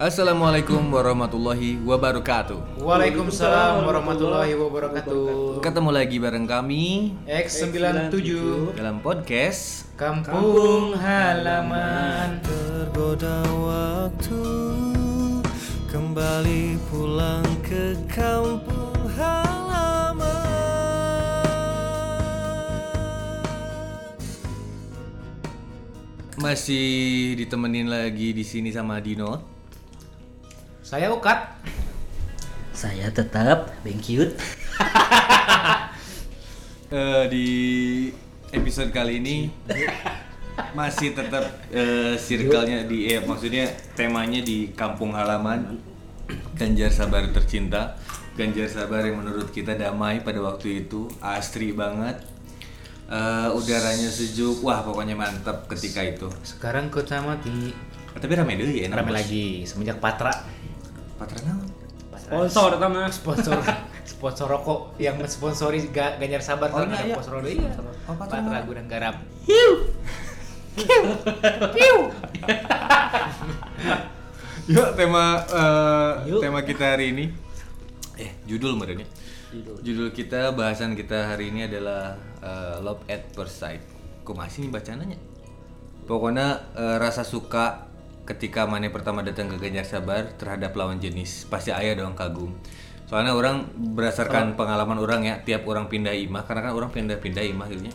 Assalamualaikum warahmatullahi wabarakatuh. Waalaikumsalam warahmatullahi wabarakatuh. Ketemu lagi bareng kami X97 dalam podcast Kampung Halaman. Tergoda waktu kembali pulang ke kampung halaman. masih ditemenin lagi di sini sama Dino. Saya Ukat. Saya tetap bengkiut. Eh, di episode kali ini masih tetap eh, circle-nya di eh, maksudnya temanya di kampung halaman Ganjar Sabar tercinta. Ganjar Sabar yang menurut kita damai pada waktu itu, asri banget. Eh, udaranya sejuk, wah pokoknya mantap ketika itu. Sekarang kota mati. Tapi rame deh ya, Rame lagi semenjak Patra. Patra naon? Sponsor pertama. Sponsor sponsor rokok yang mensponsori Ga- Ganjar Sabar Oh, iya, iya. sponsor rokok iya. Oh, Patra Patra mah. Gudang Garam. Yuk tema Yuk. tema kita hari ini eh judul merenya. Judul kita bahasan kita hari ini adalah eh, love at first sight. Kok masih nih bacaannya? Pokoknya eh, rasa suka ketika mana pertama datang ke Ganjar Sabar terhadap lawan jenis pasti ayah dong kagum. Soalnya orang berdasarkan pengalaman orang ya tiap orang pindah imah karena kan orang pindah-pindah imah akhirnya.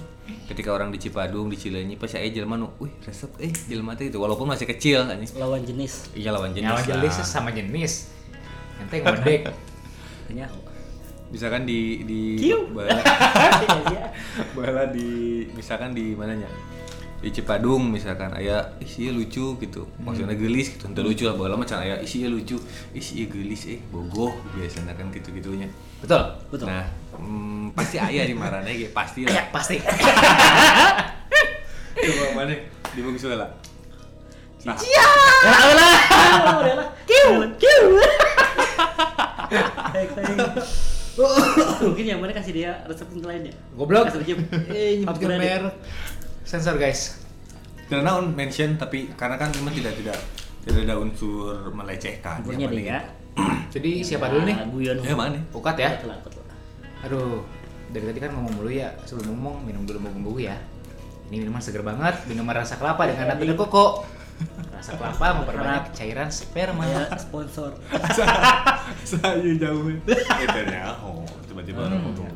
Ketika orang di Cipadung, di Cileunyi pasti ayah jelema nu, wih resep eh jelema teh itu walaupun masih kecil anjing. Lawan jenis. Iya lawan jenis. Lah. jenis sama jenis. Nanti ngodek. Tanya. Misalkan di di Kiu. bala, bala di misalkan di mananya di Cipadung misalkan ayah isi lucu gitu maksudnya gelis gitu untuk lucu lah bala macam ayah isi lucu isi gelis eh bogoh biasanya kan gitu gitunya Betul. Betul. nah mm, pasti ayah di marahnya gitu pasti Ya, lah pasti. coba mana di bungsu lah nah, Udah lah. Udah lah. Kiu. Kiu. Mungkin yang mana kasih dia resep yang lainnya. Goblok. Kasih aja. Eh, nyebutkan merek. Sensor guys. karena on mention tapi karena kan memang tidak tidak tidak ada unsur melecehkan deh mana ya. Jadi siapa dulu nih? Guyon. ya mana Ukat ya? Aduh, dari tadi kan ngomong dulu ya. Sebelum ngomong, minum dulu mau bumbu ya. Ini minuman seger banget, minuman rasa kelapa dengan nata dan koko. Rasa kelapa memperbanyak cairan sperma. Ya, sponsor. saya jauh itu oh tiba-tiba orang ngomong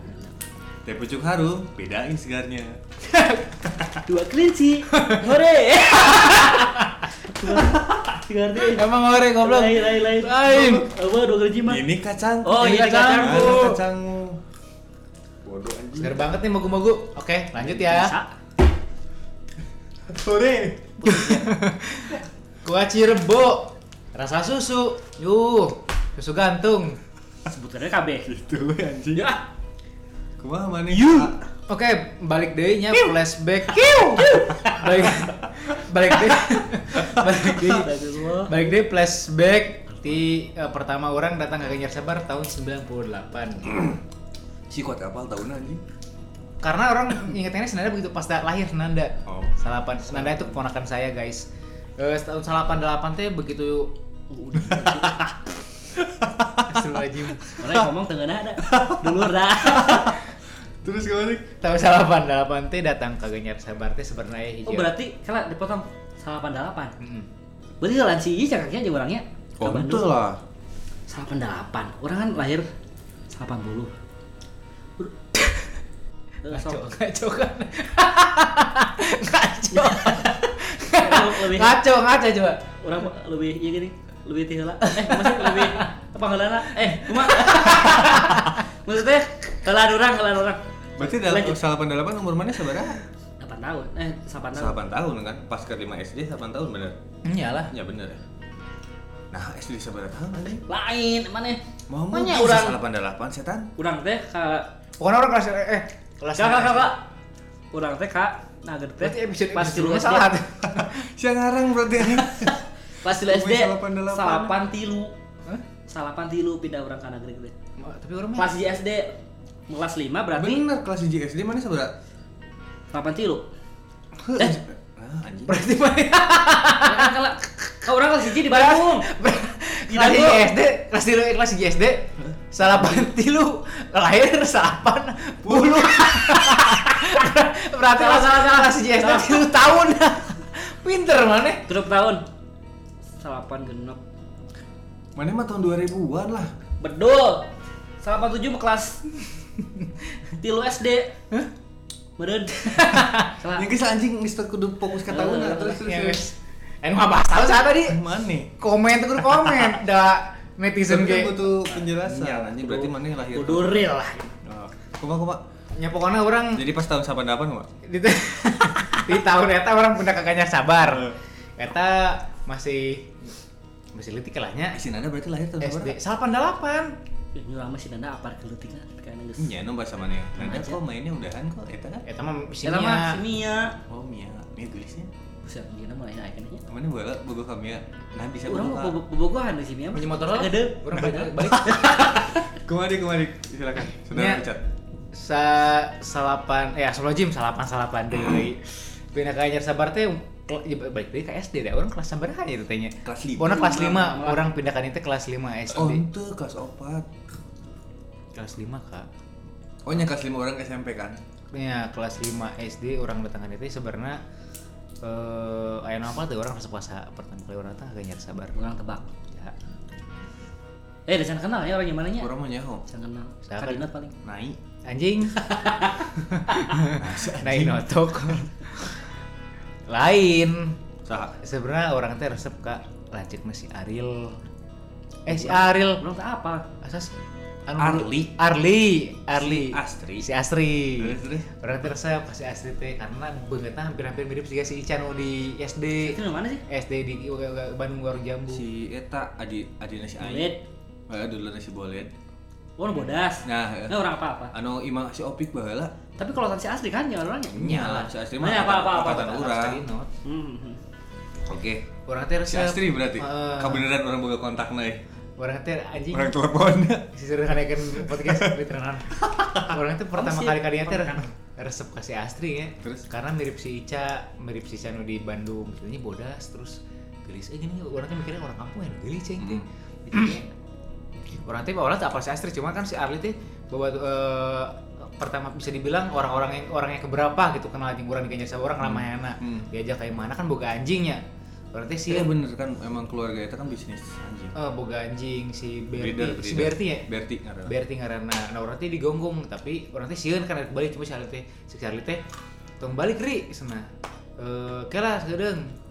teh pucuk harum bedain segarnya Dua kelinci. Hore. Tiga arti. Emang ngorek goblok. Lain, lain, lain. Lain. Apa dua kelinci mah? ini kacang Oh, Ini ini kacang. kacang. Bodoh anjing Seger banget nih mogu-mogu. Oke, lanjut ya. Sore Kuah Cirebo. Rasa susu. Yuh, susu gantung. Sebutkannya KB. itu anjing ya kumaha mana Oke, balik deh nya flashback. balik balik deh. balik deh. Balik deh flashback di eh, pertama orang datang ke Ganjar Sabar tahun 98. si kuat kapal tahun anjing Karena orang ingetnya Senanda begitu pas lahir Senanda. Oh. Salapan Senanda itu keponakan saya, guys. Eh tahun 88 teh begitu Astagfirullahaladzim. Orang yang ngomong tengah ada. Dulur dah. terus ke mana Tahun 88 teh datang ke Ganjar Sabar teh sebenarnya hijau. Oh berarti kalau dipotong 88. Mm-mm. Berarti jalan si Iji cakaknya aja orangnya. oh betul lah 88. Orang kan lahir 80. Ber- Eh, Ngaco, ngaco kan. ngaco. Ngaco, ngaco coba. Orang lebih iya gini, lebih tiheula. Eh, maksudnya lebih apa heulana? Eh, cuma maksudnya heula orang, heula orang. Berarti dalam Lanjut. 88 umur mana sebenarnya 8 tahun. Eh, 8 tahun. 8 tahun kan pas ke 5 SD 8 tahun bener Iyalah. ya bener ya nah SD seberapa tahun anjing Lain, mana? mau mau orang 88 setan urang teh ka Pokoknya orang kelas eh kelas Kak, kak, kak, kak. Urang teh kak, nah teh Berarti episode pas SD. salah. siang ngarang berarti anjing Pas tilu SD, Salapan tilu. Hah? Salapan tilu pindah urang ka negeri gede. Tapi orang Pas di SD kelas 5 berarti bener kelas di SD mana seberapa salapan tilu. Eh? ah, anjing berarti mana? Kalau kalau orang kelas 1 di Bandung. kelas di SD kelas di kelas di SD salapan tilu lahir salapan puluh berarti Salah, salah, salah. kelas di SD tilu tahun pinter mana Tujuh tahun. Salapan genep. Mana mah tahun 2000-an lah. Bedul. Salapan tujuh kelas tilu SD. Meren. Salah. Yang geus anjing Mister kudu fokus ke tahun Eh, terus terus. ya terus. guys eh nggak bahas tahu saat tadi Mana? komen tuh kudu komen dah netizen ge butuh penjelasan Iya. anjing berarti mana lahir. Kudu real lah. Oh. Kuma kuma. ya pokoknya orang Jadi pas tahun 88 kuma. di, di tahun eta orang punya kakaknya sabar Eh. eta masih masih letik lah nya Isin ada berarti lahir tahun SD berapa? 88 Ini lama sih nanda apar kelutingan kayaknya geus. Iya, nu bahasa mana? Nanda Aja. kok mainnya udahan kok eta kan? eta mah Eta mah mesinnya si Mia. Oh, Mia. Mia tulisnya. Buset, dia mulai naik kan ya. Mana bola bogo ka Mia. Nah bisa Urang bogo bobo- bobogohan di sini ya. punya motor lah Gede. orang balik balik Kemari kemari. Silakan. Saudara Nya. Richard. sa salapan eh asal jim salapan salapan deh pindah ke anyar sabar teh ya, balik deui ke SD deh orang kelas sabar aja itu tehnya Kelas lima. Pokoknya kelas 5 Malah. orang pindah ke itu kelas 5 SD Oh, itu kelas 4. kelas 5 kak Oh, nya kelas 5 orang SMP kan? ya kelas 5 SD orang datang itu sebenarnya eh aya apa tuh orang resep puasa pertama kali orang datang ke anyar sabar Urang tebak. ya Eh, udah jangan kenal ya orang gimana nya? Orang mah nyaho. Jangan kenal. Kadinat paling. Naik. anjing nah ini notok lain Saha? sebenarnya orang teh resep kak lacik si Ariel eh si Ariel Urang tak apa. asas Arli. Arli Arli Si Astri. si Astri terus. orang teh resep si Astri teh karena bangetnya hampir-hampir mirip sih si Ican di SD Itu di mana sih? SD di Bandung Warung Jambu Si eta adi adina si. Aing. Eh, dulu si Bolet. Oh, nu bodas. Nah, Nah, orang apa-apa. anu imang si Opik baheula. Tapi kalau si asli kan ya orangnya. Nya lah, si Astri mah Nah, apa, apa, apa, tadi not. Hmm. hmm. Oke. orang teh Si Astri berarti. Eh, Kabeneran orang boga kontak nih. orang teh anjing Orang teleponnya. sisir kan podcast literan orang itu pertama kali kalinya teh resep kasih Astri ya Terus? karena mirip si Ica mirip si Ica nu di Bandung ini bodas terus gelis eh gini orang tuh mikirnya orang kampung ya gelis ceng teh Jadi, orang teh orang apa si Astri cuma kan si Arli teh bahwa eh, pertama bisa dibilang orang-orang yang orang yang keberapa gitu kenal anjing orang di Ganjar orang Ramayana Hmm. diajak kayak mana kan boga anjingnya berarti si Iya bener kan emang keluarga itu kan bisnis anjing. eh, boga anjing si Berti Breeder, si. Berti ya Berti ngaranna. Berarti ngaranna nah orang teh digonggong tapi orang teh sieun kan balik cuma si Arli teh si Arli teh tong balik ri sana eh kela seudeung Eh,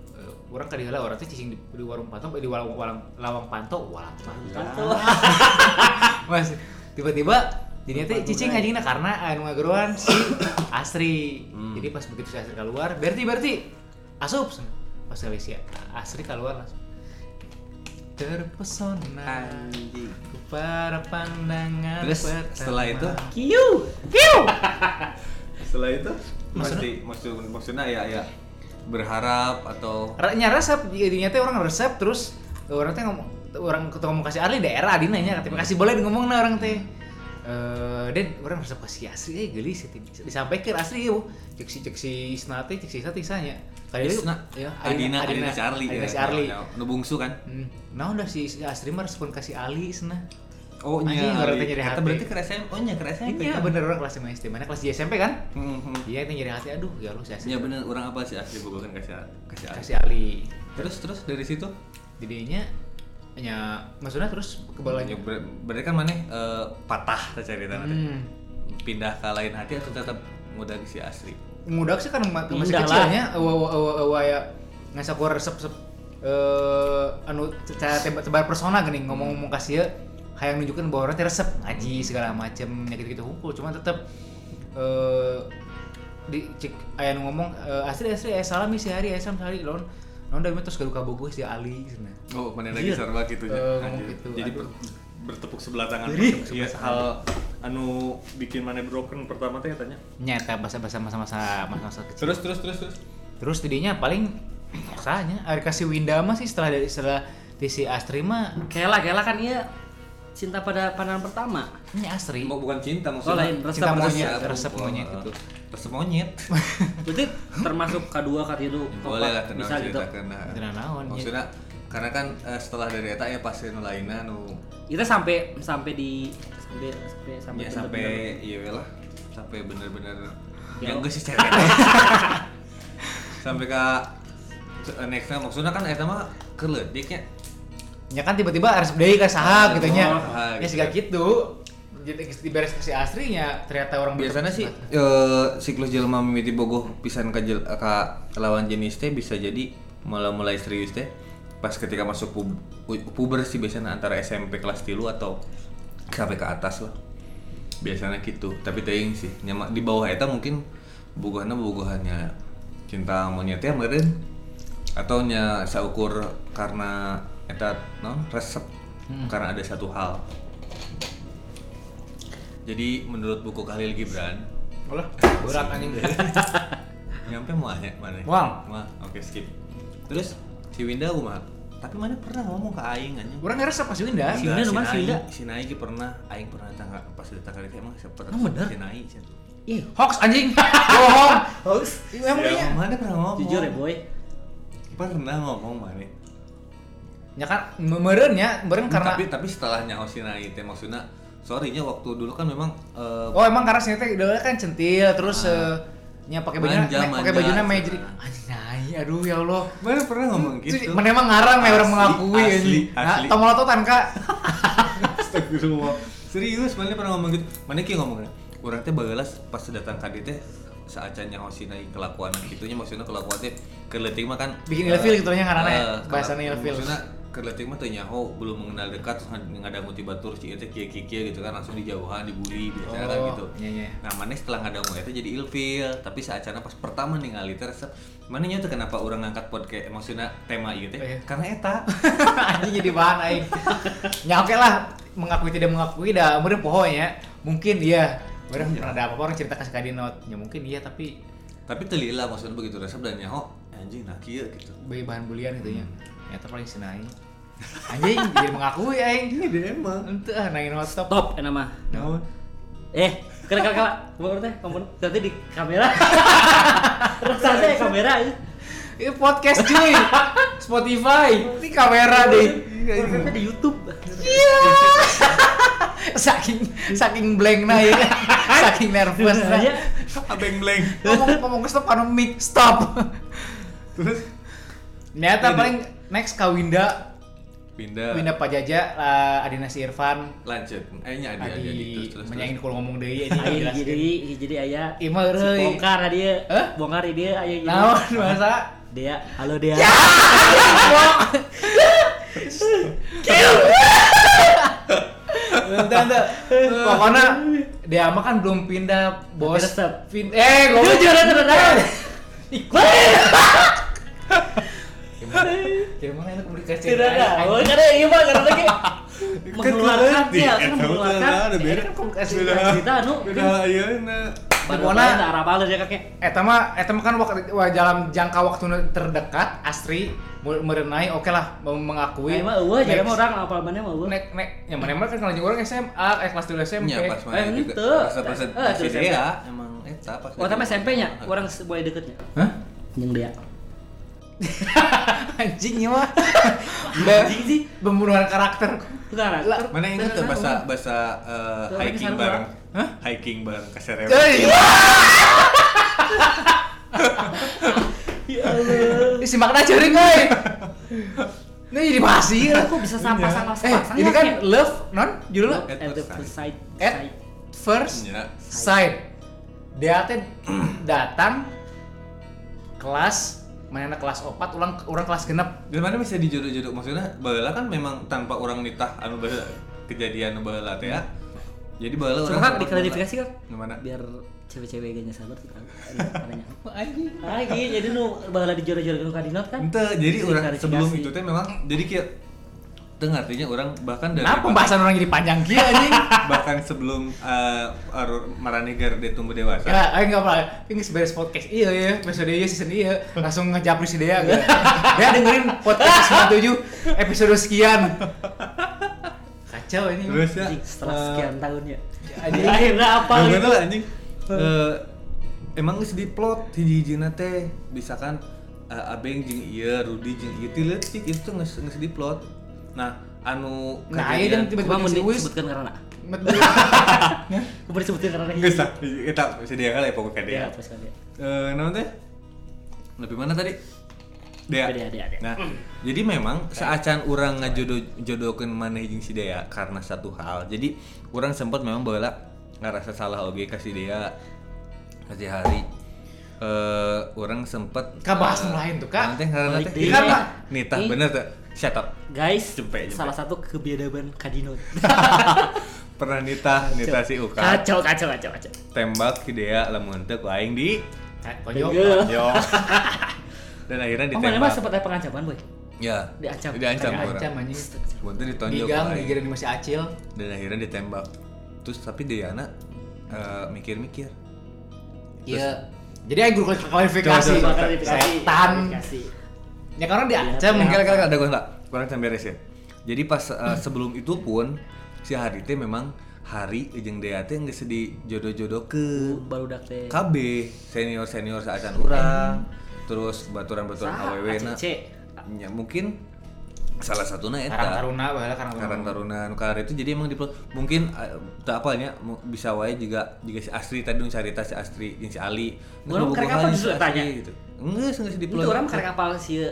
orang kali heula orang teh cicing di, di warung panto di warung, warung lawang panto walang panto mas tiba-tiba jadinya teh cicing anjingna karena anu ngageruan si Asri Hmm. jadi pas begitu si Asri keluar Berti Berti asup pas kali si Asri keluar langsung terpesona Anjing. para pandangan Terus pertama. setelah itu Kiu. setelah itu Maksudnya? pasti maksud maksudnya ya ya berharap atau nya resep jadinya teh orang resep terus orang teh ngomong orang ketemu kasih Arli daerah adina nya terima kasih boleh ngomong orang teh. Eh dan orang resep kasih asli eh gelis itu disampaikan asli ya cek si cek si Isna teh cek si Isna teh sanya kayak Isna, ya Adina Adina si Arli Adina ya. si Arli. Ya, ya. Nu bungsu kan? Hmm. nah udah si si Asri mah respon kasih Ali Isna oh Kata hati. berarti ke SMP oh nya ke SMP iya kan? bener orang kelas 5 SD mana kelas di SMP kan? Hmm, hmm. iya itu nyari hati aduh ya lu si Asri. Ya bener, orang apa sih asli boga kan kasih kasih Ali. kasih Ali. Terus terus dari situ? Jadinya nya maksudnya terus ya, kebalanya ber- berarti kan mana eh, patah cerita hmm. Pindah ke lain hati atau tetap mudah si asli. mudah sih kan ma- masih Mudah kecilnya. Awa awa awa awa ya. Nggak keluar resep resep eh anu cara tebar, persona gini ngomong ngomong kasih ya kayak nunjukin bahwa orang resep ngaji segala macem gitu gitu hukum cuma tetap eh di cek aya nu ngomong eh, asli asli eh salam isi hari eh salam sehari lawan lawan dari terus gaduh kabogoh si Ali sana Oh, mana lagi Iya. sarwa gitu ya. Gitu, Jadi ber- bertepuk sebelah tangan. Ih. Iya, hal anu bikin mana broken pertama teh tanya. nyata bahasa bahasa masa masa masa masa kecil Terus terus terus terus. terus jadinya paling rasanya air kasih Winda mah sih setelah dari setelah di si Astri mah Kela, kela kan iya cinta pada pandangan pertama. ini Astri Mau bukan cinta Oh, maksudnya. lain, resep, cinta monyet Resep. Oh, monyet itu Resep monyet. Berarti termasuk kedua katilu Boleh lah tenang bisa gitu. Tenang naon, ya. Maksudnya karena kan eh, setelah dari eta ya pasti nu lainna nu Kita sampai sampai di sampai sampai sampai ya sampai iya lah sampai bener-bener Ya. yang geus sih cewek sampai ke nextnya maksudnya kan eta mah keledik ya Ya kan tiba-tiba harus deui ka saha gitu nya. Oh, Ya gitu. siga gitu. Jadi diberes ke si aslinya ternyata orang biasanya sih eh, siklus jelema mimiti bogoh pisan ke jel, ka lawan jenis teh bisa jadi mulai mulai serius teh pas ketika masuk pub, pu- puber sih biasanya antara SMP kelas tilu atau sampai ke atas lah biasanya gitu tapi teuing sih nyama di bawah eta mungkin bogohna bogohannya cinta monyetnya meureun atau nya saukur karena eta non resep karena ada satu hal jadi menurut buku Khalil Gibran Olah, berat anjing deh. nyampe mau aja mana Moal. Moal. oke skip terus si Winda mah tapi mana pernah ngomong ke Aing aja Orang ngerasa pas Winda. Si Winda nomor si Winda. si Nai pernah Aing pernah tangga pas datang kali emang siapa Emang bener? si Nai. Ih, Hoax anjing. Bohong. hoax. Emang Ya, iya. mana pernah ngomong Jujur ya, boy. pernah ngomong mana Ya kan meureun nya, meureun karena tapi tapi setelahnya si Nai teh maksudnya sorry nya waktu dulu kan memang eh, Oh emang karena sini teh idolanya kan centil terus eh, nya pakai bajunya pakai bajunya meh jadi nai aduh ya Allah. mana pernah ngomong Itu gitu Mana emang ngarang meh orang Asli, mengakui asli, anjing. Nah, asli. tomolototan Kak. Astagfirullah. Serius, mana pernah ngomong gitu? Mana ki ngomongnya? Urang teh bagelas pas datang dieu teh saacanya hosina kelakuan gitunya maksudnya kelakuan teh keletik mah kan Bikin ilfil gitu nya ngaranna ya, eh, bahasana kalau- ilfil. Maksudnya keletik mah teu nyaho belum mengenal dekat terus ngadamu tibatur si teh kieu kieu gitu kan langsung dijauhan dibully biasanya kan Oh, gitu. iya, iya. Nah, mana setelah ngadamu eta jadi ilfil, tapi saacana pas pertama ningali teh resep mana nya tuh kenapa orang ngangkat podcast maksudnya tema ieu teh? Iya. Karena eta anjing jadi bahan aing. Ya oke lah, mengakui tidak mengakui dah meureun poho ya. Mungkin iya. Orang Iya. pernah ada apa-apa orang cerita ke Kadinot. Ya mungkin iya tapi tapi telila maksudnya begitu resep dan nyaho anjing nah kieu gitu. bagi bahan bulian gitu nya. Hmm. Ternyata paling sinai. Anjing jadi mengakui aing. Ini emang. Ente ah naik not stop. Top enak mah. Naon? Eh, kena kala kala. Gua teh kompon nanti di kamera. Rasa saya kamera ya. Ini podcast cuy. Spotify. Ini kamera deh. Ternyata di YouTube. saking saking blank nah ya. saking nervous nah. Iya. Abeng bleng. ngomong ngomong ke stop anu mic stop. Terus Ini. paling next ka Winda pindah. Winda Pak Jaja lah Adina si Irfan Lanjut. Eh nya adi adi adi terus terus. kalau ngomong deui ini jadi jadi aya mah si euy. bongkar dia. Hah? Bongkar dia aya jadi. Naon masa? Dia, halo dia. Bentar, bentar. Pokoknya dia mah kan belum pindah bos. Tapi resep. Pin eh ngomong Jujur aja udah. Gimana? Gimana itu komunikasi? Tidak ada. Oh, karena iya mah karena lagi mengeluarkan ya, kan mah mengeluarkan. ada beda. Ini kan komunikasi. Kita anu Beda ayeuna. baru Pokoknya- main arah balas ya kakek. Eta mah eta mah kan waktu wah, dalam jangka waktu terdekat Astri merenai oke lah mau mengakui. Nah, emang eueuh jadi mah orang apa mana mah eueuh. nek nek yang mana mana kan kalau orang SMA eh kelas 2 SMP. Nya pas Eh, main juga. ente. Pas pas Eh, Dea emang eta pas. Oh, tapi lagi- SMP-nya orang sebuah deketnya. Hah? Yang dia. Anjing ya mah. Anjing sih. Pembunuhan karakter. Bukan Lah, Mana ingat tuh bahasa bahasa eh, hiking bareng. Hiking bareng ke Serewe. Eh, Ya Allah. Ih, simak aja ring euy. Ini jadi bahas ieu. Kok bisa sama sama Eh, ini kan love non judulnya At at the first first sight. At first sight. Dia teh datang kelas mana kelas 4 ulang orang kelas genep Dan mana bisa dijodoh-jodoh maksudnya baheula kan memang tanpa orang nitah anu baheula kejadian nu baheula teh ya. Jadi baheula Coba orang kan diklarifikasi kan. Gimana? Biar cewek-cewek gaknya sabar tuh kan. Tanya. Lagi jadi nu baheula dijodoh-jodoh ka dinot kan. Ente, jadi orang sebelum itu teh memang jadi kayak teu artinya orang bahkan dari Nah, pembahasan orang jadi panjang kia anjing. bahkan sebelum uh, Arur Maraniger dia tumbuh dewasa. ya, ayo enggak apa. Ini beres podcast. Iya ya, episode iya season iya. Langsung ngejapri si Dea gitu. Dea dengerin podcast 97 episode sekian. Kacau ini. Terus ya Anjing, setelah eh, sekian tahun ya. Akhirnya apa gitu. anjing? Eh, emang geus diplot hiji-hijina teh bisa kan eh, abeng jeung ieu Rudi jeung ieu ti leutik itu tuh geus geus diplot nah anu Nah, ayo dan tiba-tiba Uis. disebutkan karena Kumpul disebutkan karena geus tah kita bisa dia kali pokoknya dia Ya, apa sekali. eh naon teh lebih mana tadi Dea. Dea, Dea, Dea. Nah, jadi memang seacan orang ngajodoh jodohkeun maneh jeung si Dea karena satu hal. Jadi orang sempat memang baheula ngerasa salah oge kasih Dea kasih hari eh orang sempat Kak, bahas nu lain tuh, Kak. Nanti karena. Kan, Pak. Nita bener tuh. Shut up. Guys, Jempe, jempe. salah satu kebiadaban Kadinot. Pernah Nita, Nita si Uka Kacau, kacau, kacau, kacau. tembak si Dea lamun teu ku aing di Konyol. Tenggel. yo. Dan akhirnya Oh, mana mah ditembak. sempat ada pengancaman, boy. Ya, Diancam. Diancam Diancam, orang. anjing. Buntu Di ditonjok gang, ku aing. dikira di masih acil. dan akhirnya ditembak terus tapi Diana eh, mikir-mikir Iya. Jadi ayo guru klarifikasi. Setan. Klarifikasi. Ya karena diancam. Iya, Mungkin. Kali ada gue nggak kurang beres ya. Jadi pas eh, sebelum itu pun si hari teh memang hari jeung Dea teh geus di jodoh-jodoh ke Baru dak teh. KB senior senior. saacan urang. Terus baturan-baturan AWW na. Ya mungkin salah satunya Karang eta Taruna, bahala Karang Taruna. karang taruna nu kalar itu jadi emang di mungkin eh, tak apa nya bisa wae juga juga si Astri tadi nu carita si Astri jeung si Ali. Karek bobogohan apa justru tanya? gitu enggak geus di Itu orang karek kapal sih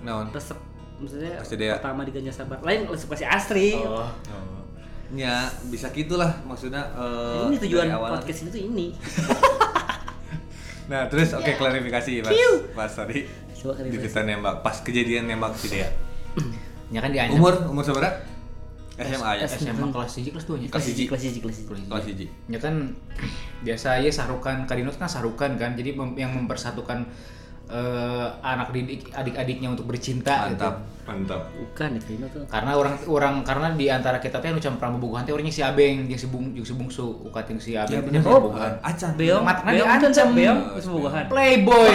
naon resep maksudnya Pasti dia- pertama di Ganja Sabar. Lain resep si Astri. Oh. Oh. Ya, bisa gitulah maksudnya eh, Ini tujuan podcast ini tuh ini. Nah, terus oke Ya. klarifikasi Mas. Pas tadi Coba di klarifikasi. kita nembak, pas kejadian nembak si Dea. Ya kan diancam. Umur umur seberapa? SMA ya. SMA kelas 1 kelas 2 nya. Kelas hiji. Kelas hiji, kelas hiji. Kelas hiji. Ya kan biasa ya sarukan Kadinot kan sarukan kan. Jadi mem- yang mempersatukan eh, anak didik adik-adiknya untuk bercinta gitu. Mantap, mantap. Bukan itu ini tuh. Karena orang orang karena di antara kita teh anu can pramubogohan teh orangnya si Abeng jeung si Bung jeung si Bungsu ukat jeung si Abeng teh bener. pramubogohan. Oh, acan. Beong, Mat- kan beong, diancam. beong, Oh, terus bobogohan. Playboy.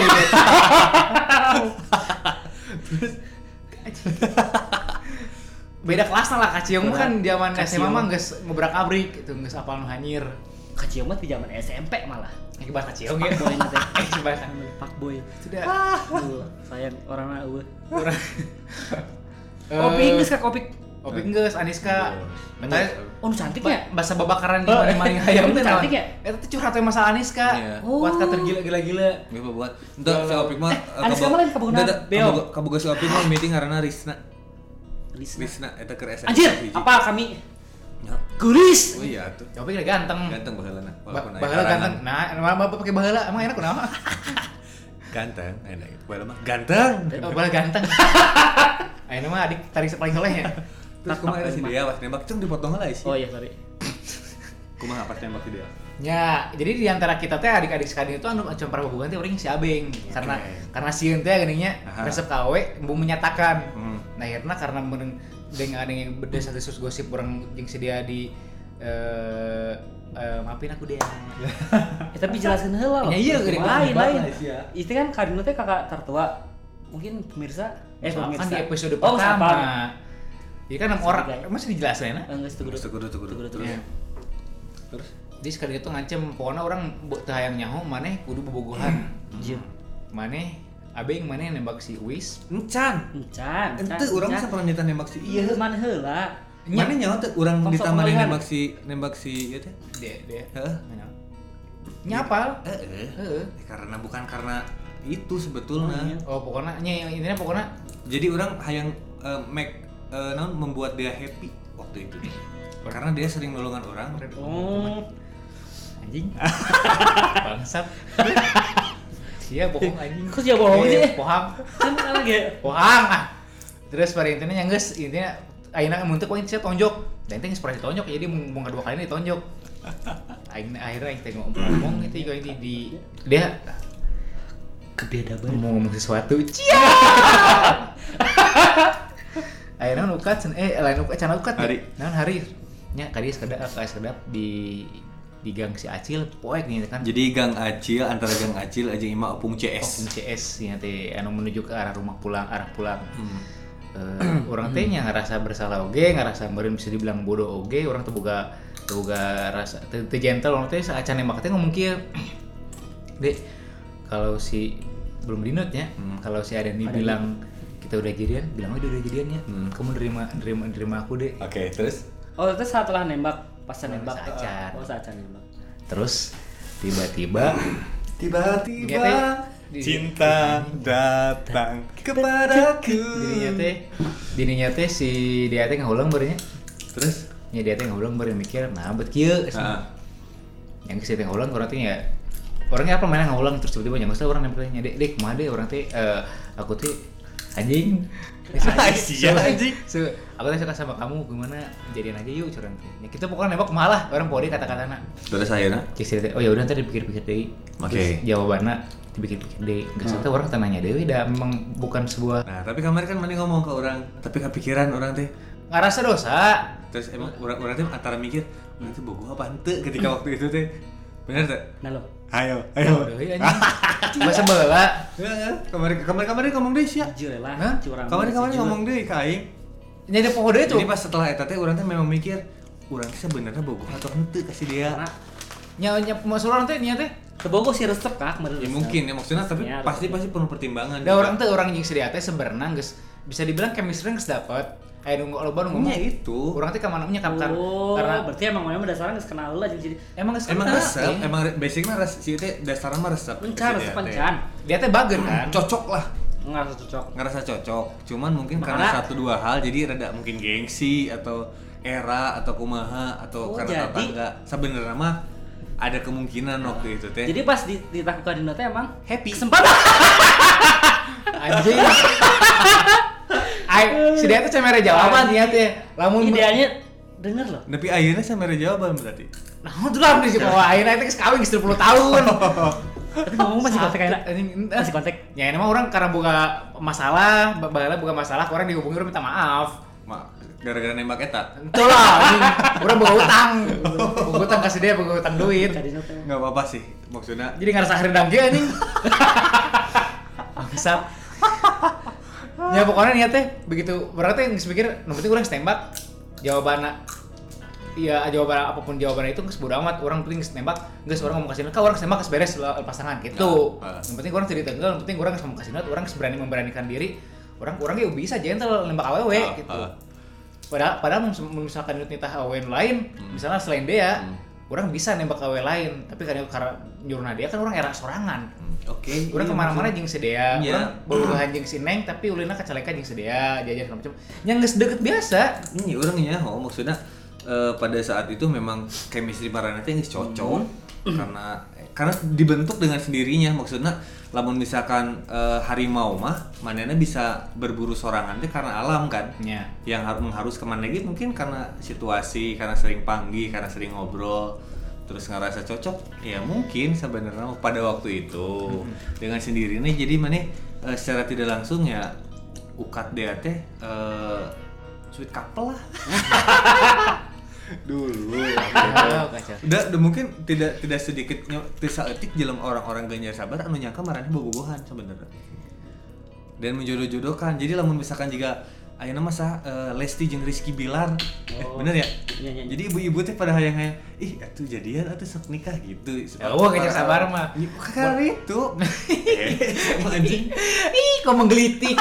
Beda kelas lah Kaciong kan zaman. SMA mah geus ngobrak abrik gitu, geus apal nu hanyir. Kecil mah di zaman SMP malah. Yang bahas Kaciong ya. Fuckboy nanti. Eh coba kan. Pak boy. Sudah. Tuh, sayang orang mah eueuh. Kurang. Kopi Eh, geus ka kopi. Kopi geus Aniska. Eta Oh, nu cantik ya? bahasa babakaran di mana-mana hayam Itu teh cantik ya? Eta tuh curhat masalah Aniska. Iya. Buat kata gila-gila-gila. Gue buat. Entah si Opik mah eh, Anis kabog- kamu lain kabogohan. Entah, entah, Beong. kabog- kaboga si Opik mah meeting karena Risna. Risna. Risna eta keur SMA. Anjir, apa kami Ya. guris? Oh iya tuh. Kopi gila ganteng. Ganteng baheulana. Ba- Walaupun Baheula karangan. ganteng. Nah, emang bapak pakai baheula, emang enak kunaon? Ganteng, enak. Baheula mah ganteng. Oh, baheula ganteng. Ayeuna mah adik tarik paling soleh ya. Terus kumaha ada si Dea pas nembak ceng dipotong heula sih. Oh iya, sorry. Kumaha pas nembak si Dea? Ya, jadi di antara kita teh adik-adik sekali itu anu macam prabogohan teh orang si Abeng karena karena sieun teh geuninnya resep KW embung menyatakan. Hmm. Nah, akhirnya karena meneng dengan ada yang berdasar sus gosip orang jeung si dia di eh eh, maafin aku dia. Eh, tapi jelaskan heula loh. Ya, iya, lain, lain. Sia. Itu kan Kadino teh kakak tertua. Mungkin pemirsa eh pemirsa. kan di episode oh, pertama. Jadi kan enam orang, masih dijelasin ya? Enggak setuju. Terus, terus, terus, terus. terus. Ya. Terus Jadi sekali itu ngancem, pokoknya orang buat hayang nyaho, maneh kudu bobogohan. Jim. maneh abeng maneh nembak si Uis. encan. Encan. Ente urang mah pernah nyata nembak si Iya, mana heula. Mana nyawa tuh urang Faktor ditamani pemilihan. nembak si nembak si ieu teh? Dia, dia. Heeh. Mana? Nyapal. Heeh. Heeh. Karena bukan karena itu sebetulnya. Oh, iya. Oh, pokoknya nya intinya pokoknya Jadi orang hayang eh, make eh, naon membuat dia happy waktu itu. Karena dia sering nolongan orang. Oh. Anjing. bangsat. Iya bohong anjing. Kok dia bohong Eh, sih? Bohong. Kan lagi. Bohong ah. Terus pada intinya yang geus intinya ayeuna mun teu poin saya tonjok. Dan teh geus ditonjok jadi mau mau dua kali ini ditonjok. Aing akhirnya aing teh ngomong itu juga ini di dia Kebiadaban. mau ngomong sesuatu. Cia. Akhirnya ukat cen- eh lain ukat cana ukat. Hari. Naon hari? Nya kadi sekedap ka sekedap di di gang si Acil poek nih kan. Jadi Gang Acil antara Gang Acil aja Ima Opung Oh, CS. ini CS ya teh anu menuju ke arah rumah pulang arah pulang. Hmm. Eh, orang teh nya ngerasa bersalah oge, ngerasa meureun bisa dibilang bodoh oge, orang teu boga boga rasa teu teu gentle orang teh saacan nembak teh ngomong kieu. Dek, kalau si belum dinut ya Hmm. kalau si Adani. bilang kita udah jadian bilang aja udah jadiannya Hmm. kamu nerima nerima nerima aku deh Oke, terus Oh itu setelah nembak pas nembak. Saat. Oh saat nembak. terus tiba-tiba tiba-tiba Teh. cinta datang kepadaku. dirinya teh dirinya teh si dia teh ngulang berenya Terus? ya dia teh ngulang beri mikir nah bet kieu yang si teh ngulang orang teh ya orangnya apa mainan ngulang terus tiba-tiba nyangkut orang nempelnya dek dek kumaha deh orang teh eh, aku teh anjing Ah, sia, anjing. So, aku teh suka sama kamu gimana jadian aja yuk curang teh ya, kita pokoknya nembak malah orang pokoknya kata-katana Terus akhirnya? Cik si teh oh ya udah ntar dipikir-pikir deh Oke. Terus jawabannya dipikir-pikir deh nggak hmm. orang tanya deh dah memang bukan sebuah Nah, tapi kemarin kan mana ngomong ke orang, tapi kepikiran orang teh. ngerasa dosa Terus emang orang orang teh antara mikir, teh bogoh apa ente ketika waktu itu teh. Bener teh? Nah lo. Ayo, ayo. anjing. Masa bela Ya, ya. Kemarin kemarin kemarin ngomong deh sih. Jujur lah. Kemarin kemarin ngomong deh ke aing. Jadi pohon deh tuh. Jadi pas setelah eta teh orang teh memang mikir, orang teh sebenarnya bogoh atau ente kasih dia. Nya nya masuk orang teh nya teh. kebogo sih resep kak kemarin. Ya mungkin ya maksudnya tapi pasti pasti penuh pertimbangan. Da orang teh orang yang sedia teh sebenarnya geus bisa dibilang chemistry geus dapat. Kayak nunggu lo baru ngomong. Ya itu. Orang teh ke mana nya karena Oh, karena berarti emang memang dasarnya nggak kenal lah jadi emang geus Emang resep, ya. emang basic mah res, si teh dasarnya mah resep. resep dia teh. pencan. Dia teh bagen kan. Cocok lah. Nggak cocok. ngerasa cocok cuman mungkin karena satu dua hal jadi rada mungkin gengsi atau era atau kumaha atau Oh, karena jadi- tetangga sebenarnya mah ada kemungkinan waktu itu teh Jadi pas di- ditakutkan di nota emang happy kesempatan. Anjing. Ay, si dia teh cemere jawaban dia teh. Lamun Idealnya denger loh. tapi akhirnya saya mere jawaban berarti Nah, itu lah di bawah akhirnya itu geus kawin geus 10 tahun. Tapi ngomong masih kontak. Anjing, Masih kontak. Ya ini mah orang karena buka masalah, bagala buka masalah, orang dihubungi orang minta maaf. Ma, gara-gara nembak eta Itu lah, orang buka utang, buka utang kasih dia, buka utang duit. Tadi nota. nggak apa-apa sih maksudnya Jadi ngerasa herdang ge anjing. Bangsat. Ya pokoknya niat teh begitu orang teh geus mikir, nu penting urang geus tembak. Jawabanna Iya, jawaban apa pun jawabannya itu geus bodo amat, orang penting tembak, geus orang ngomong kasih kau orang geus beres pasangan gitu. Nah, ah. Yang penting orang tidak tenggelam, yang penting orang ngomong kasih orang berani memberanikan diri. Orang orang ya bisa gentle nembak awewe Ah, gitu. ah. Padahal, padahal misalkan nitah awewe lain, misalnya selain dia, Hmm. Orang bisa nembak awewe lain, tapi karena karena nyuruh dia kan orang era sorangan. Hmm, oke Orang iya, ke mana-mana maksud- jeung sedia, Iya. orang bobogohan jeung si Neng, tapi ulina kacaleka jeung sedia, jajan macam. Yang geus deket biasa. ini orangnya oh maksudnya eh, pada saat itu memang chemistry marana teh cocok Hmm. karena karena dibentuk dengan sendirinya maksudnya lamun misalkan eh, harimau mah manena bisa berburu sorangan teh karena alam kan. Ya. yang harus mengharus ke mana lagi? Mungkin karena situasi karena sering panggil karena sering ngobrol terus ngerasa cocok? Ya mungkin sebenarnya pada waktu itu. Dengan sendirinya jadi mana eh, secara tidak langsung ya ukat dia teh eh, sweet couple lah dulu Kacau, kacau. udah, udah mungkin tidak tidak sedikitnya tidak etik dalam orang-orang ganjar sabar anu nyangka marahnya bobogohan sebenarnya dan menjodoh-jodohkan jadi lamun misalkan jika ayeuna mah sah eh, Lesti jeung Rizky Bilar Oh. bener ya Iya, iya. jadi ibu-ibu teh pada hayang-hayang ih atuh jadian atuh sok nikah gitu Ya, wah, ganjar sabar mah. Karena itu eh anjing Ih, kok menggelitik.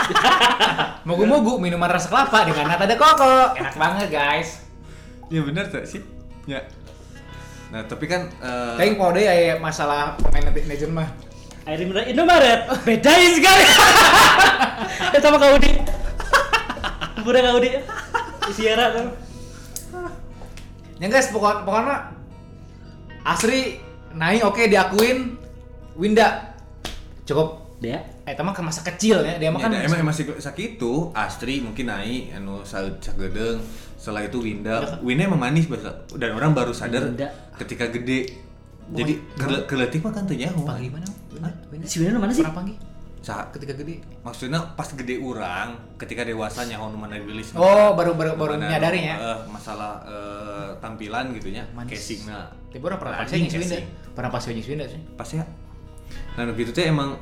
Mogu-mogu minuman rasa kelapa dengan nata ada koko. Enak banget, guys. Ya bener tuh sih ya nah tapi kan eh, Tapi kalau deh ya masalah pemain legend mah. Air mineral Indomaret bedain sekali. Eh sama kau di. Udah kau di. Sierra tuh. Ya guys, pokok pokoknya Asri naik oke diakuin Winda cukup Dia. Eh teman kan masa kecil ya dia mah Ya, kan da- emang emang sakit itu Astri mungkin naik anu sagedeng setelah itu Winda. Winda emang manis bahasa dan orang baru sadar Winda. ketika gede. Jadi kele- keletik mah kan teu nyaho. Panggil mana Si Winda mana sih? pernah panggil? Sa- ketika gede. Maksudnya pas gede orang ketika dewasa nyaho nu mana rilis oh baru baru baru Mana, menyadari ya? eh, masalah eh, tampilan gitunya Manis. casingna tapi orang pernah pas Anjing nyis Winda. casing. pernah pas Winda sih. Pas ya. Nah nu gitu teh emang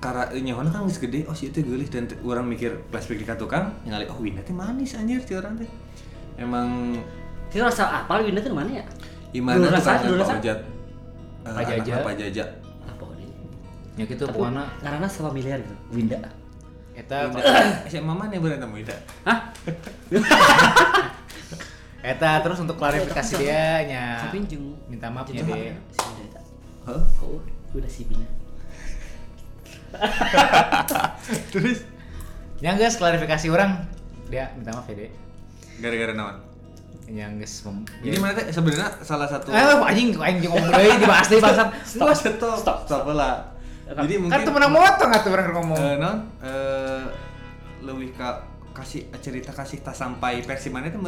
karena nyahona kan geus gede oh si itu geulih dan orang mikir flashback di ka tukang ningali oh Winda teh manis anjir ti orang teh emang Kita rasa apa Winda tuh mana ya? Imana Jaja. anaknya Pak Jaja Apa ini? Ya gitu Tapi pokoknya Karena familiar gitu. Winda. eta SMA mana yang berantem Wida? Hah? eta terus untuk klarifikasi dia nya minta maaf ya si Winda eta. Hah? Oh, udah si Bina. Terus Yang guys klarifikasi orang dia minta maaf ya deh. gara-gara naon? Yang guys mem- Jadi mana teh sebenarnya salah satu Eh, anjing anjing ngomong deui dibahas deui bangsat. stop stop stop stop lah. Jadi mungkin Kan tuh menang motong atuh orang ngomong. eh, non eh lebih ka kasih cerita kasih tak sampai versi mana itu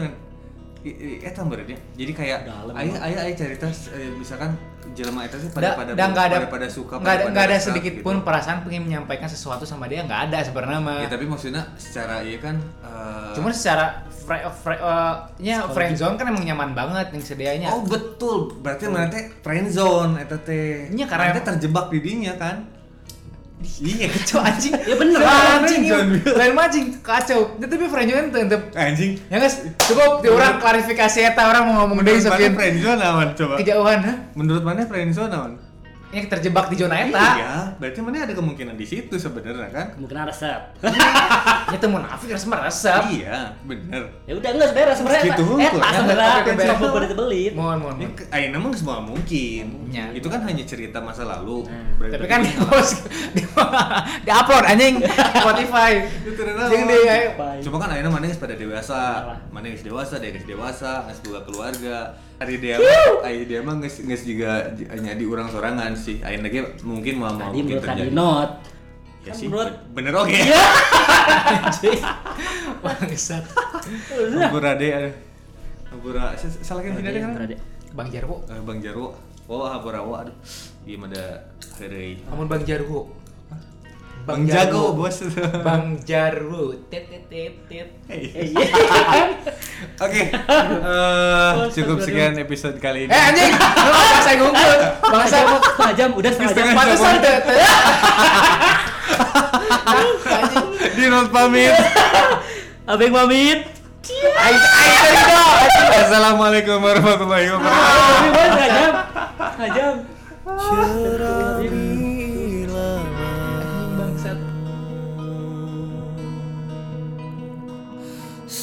eta meureun ya. Jadi kayak Dalam aya banget. aya aya cerita eh, misalkan jelema eta sih Da- pada pada ada pada, pada suka nggak ada pada- nggak ada pada sedikit resah pun gitu. perasaan pengen menyampaikan sesuatu sama dia nggak ada sebenarnya mah. Ya tapi maksudnya secara iya kan eh, Cuman secara fre, fre, eh, nya friendzone kan emang nyaman banget yang sedianya. Oh betul, berarti mana teh friend zone eta teh. Iya, karena terjebak di dinya kan. Iya, kacau anjing. Ya bener, anjing. friendzone. iya. Lain mancing kacau. Itu tapi friendzone tuh untuk anjing. Ya guys, cukup di orang klarifikasi eta orang mau ngomong deui Menurut mana zone aman coba? kejauhan ha? Menurut mana friend zone Yang terjebak di zona eta. Iya, berarti mana ada kemungkinan di situ sebenarnya kan? Kemungkinan resep. Ya teu munafik harus meresap. Iya, bener. ya udah enggak sebenarnya sebenarnya Segitu eta- hukum. eta Ya, sebenarnya tapi cuma beres. bebelit belit Mohon, mohon, ke- Ayo memang semua mungkin. Ya. Itu kan hanya cerita masa lalu. Hmm. Berarti Tapi kan di post di, di upload anjing Spotify. Itu. Jeung di ayo. Cuma kan ayeuna mana pada dewasa, mana geus dewasa, dia geus dewasa, geus boga keluarga. Hari dia aya dia mah geus geus juga hanya di urang sorangan sih. Ayeuna ge mungkin mau mau tadi mungkin menurut tadi terjadi. not Ya Kan sih, menurut bener oke. Bangsat. Hampura deh aduh. Hampura salah kan kan? Berade. Bang Jarwo. Eh, Bang Jarwo. Oh, hampura wa aduh. Ieu mah da heureuy. Amun Bang Jarwo. Bang Jago, bos. Bang Jarwo. Tet tet tet tet. Hey. Eh, iya. Oke, eh, cukup sekian episode kali ini. Eh anjing, lu apa saya ngumpul? Bangsa Setengah jam, setengah jam udah setengah jam pantesan. Di not pamit. abeng pamit. Assalamualaikum warahmatullahi wabarakatuh. ah setengah jam setengah jam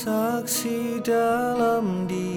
saksi dalam diam